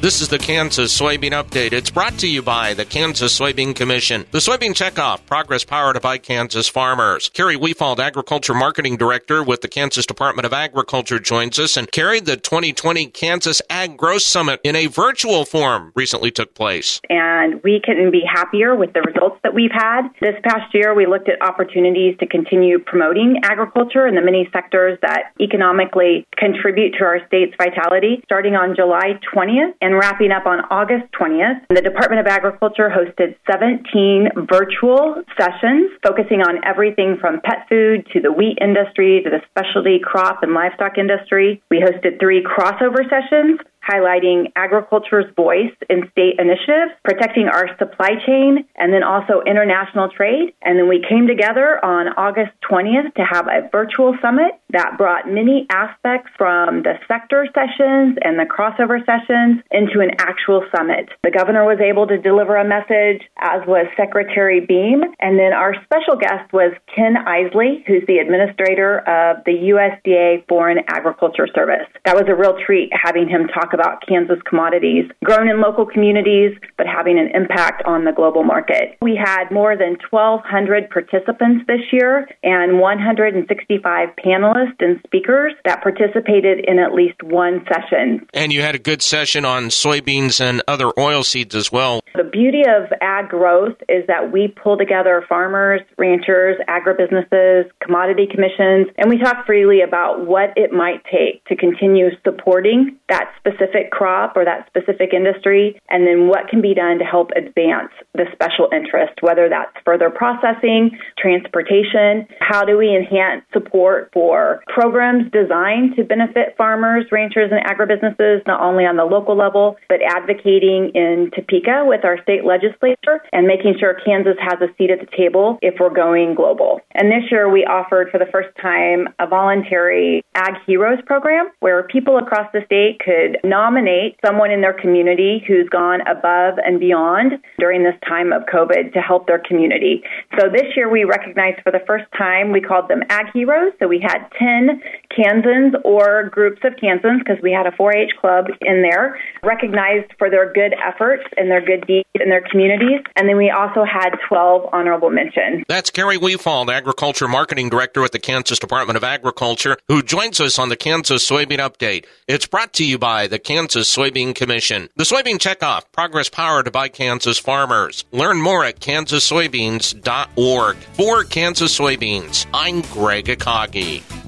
This is the Kansas Soybean Update. It's brought to you by the Kansas Soybean Commission. The Soybean Checkoff, progress powered by Kansas farmers. Carrie Weefald, Agriculture Marketing Director with the Kansas Department of Agriculture, joins us. And Carrie, the 2020 Kansas Ag Growth Summit in a virtual form recently took place. And we couldn't be happier with the results that we've had. This past year, we looked at opportunities to continue promoting agriculture in the many sectors that economically contribute to our state's vitality. Starting on July 20th and wrapping up on August 20th, the Department of Agriculture hosted 17 virtual sessions focusing on everything from pet food to the wheat industry to the specialty crop and livestock industry. We hosted three crossover sessions highlighting agriculture's voice in state initiatives, protecting our supply chain, and then also international trade. And then we came together on August 20th to have a virtual summit that brought many aspects from the sector sessions and the crossover sessions into an actual summit. The governor was able to deliver a message, as was Secretary Beam. And then our special guest was Ken Isley, who's the administrator of the USDA Foreign Agriculture Service. That was a real treat having him talk about Kansas commodities grown in local communities, but having an impact on the global market. We had more than 1,200 participants this year and 165 panelists and speakers that participated in at least one session. And you had a good session on soybeans and other oil seeds as well. The beauty of ag growth is that we pull together farmers, ranchers, agribusinesses, commodity commissions, and we talk freely about what it might take to continue supporting that specific crop or that specific industry, and then what can be done to help advance the special interest, whether that's further processing, transportation, how do we enhance support for programs designed to benefit farmers, ranchers, and agribusinesses, not only on the local level, but advocating in Topeka with our state legislature and making sure Kansas has a seat at the table if we're going global. And this year we offered for the first time a voluntary Ag Heroes program where people across the state could nominate someone in their community who's gone above and beyond during this time of COVID to help their community. So this year we recognized for the first time, we called them Ag Heroes. So we had 10 Kansans or groups of Kansans because we had a 4 H club in there, recognized for their good efforts and their good deeds in their communities. And then we also had 12 honorable mentions. That's Carrie Weefald, Agriculture Marketing Director at the Kansas Department of Agriculture, who joins us on the Kansas Soybean Update. It's brought to you by the Kansas Soybean Commission. The Soybean Checkoff, progress powered by Kansas farmers. Learn more at kansassoybeans.org. For Kansas Soybeans, I'm Greg Akagi.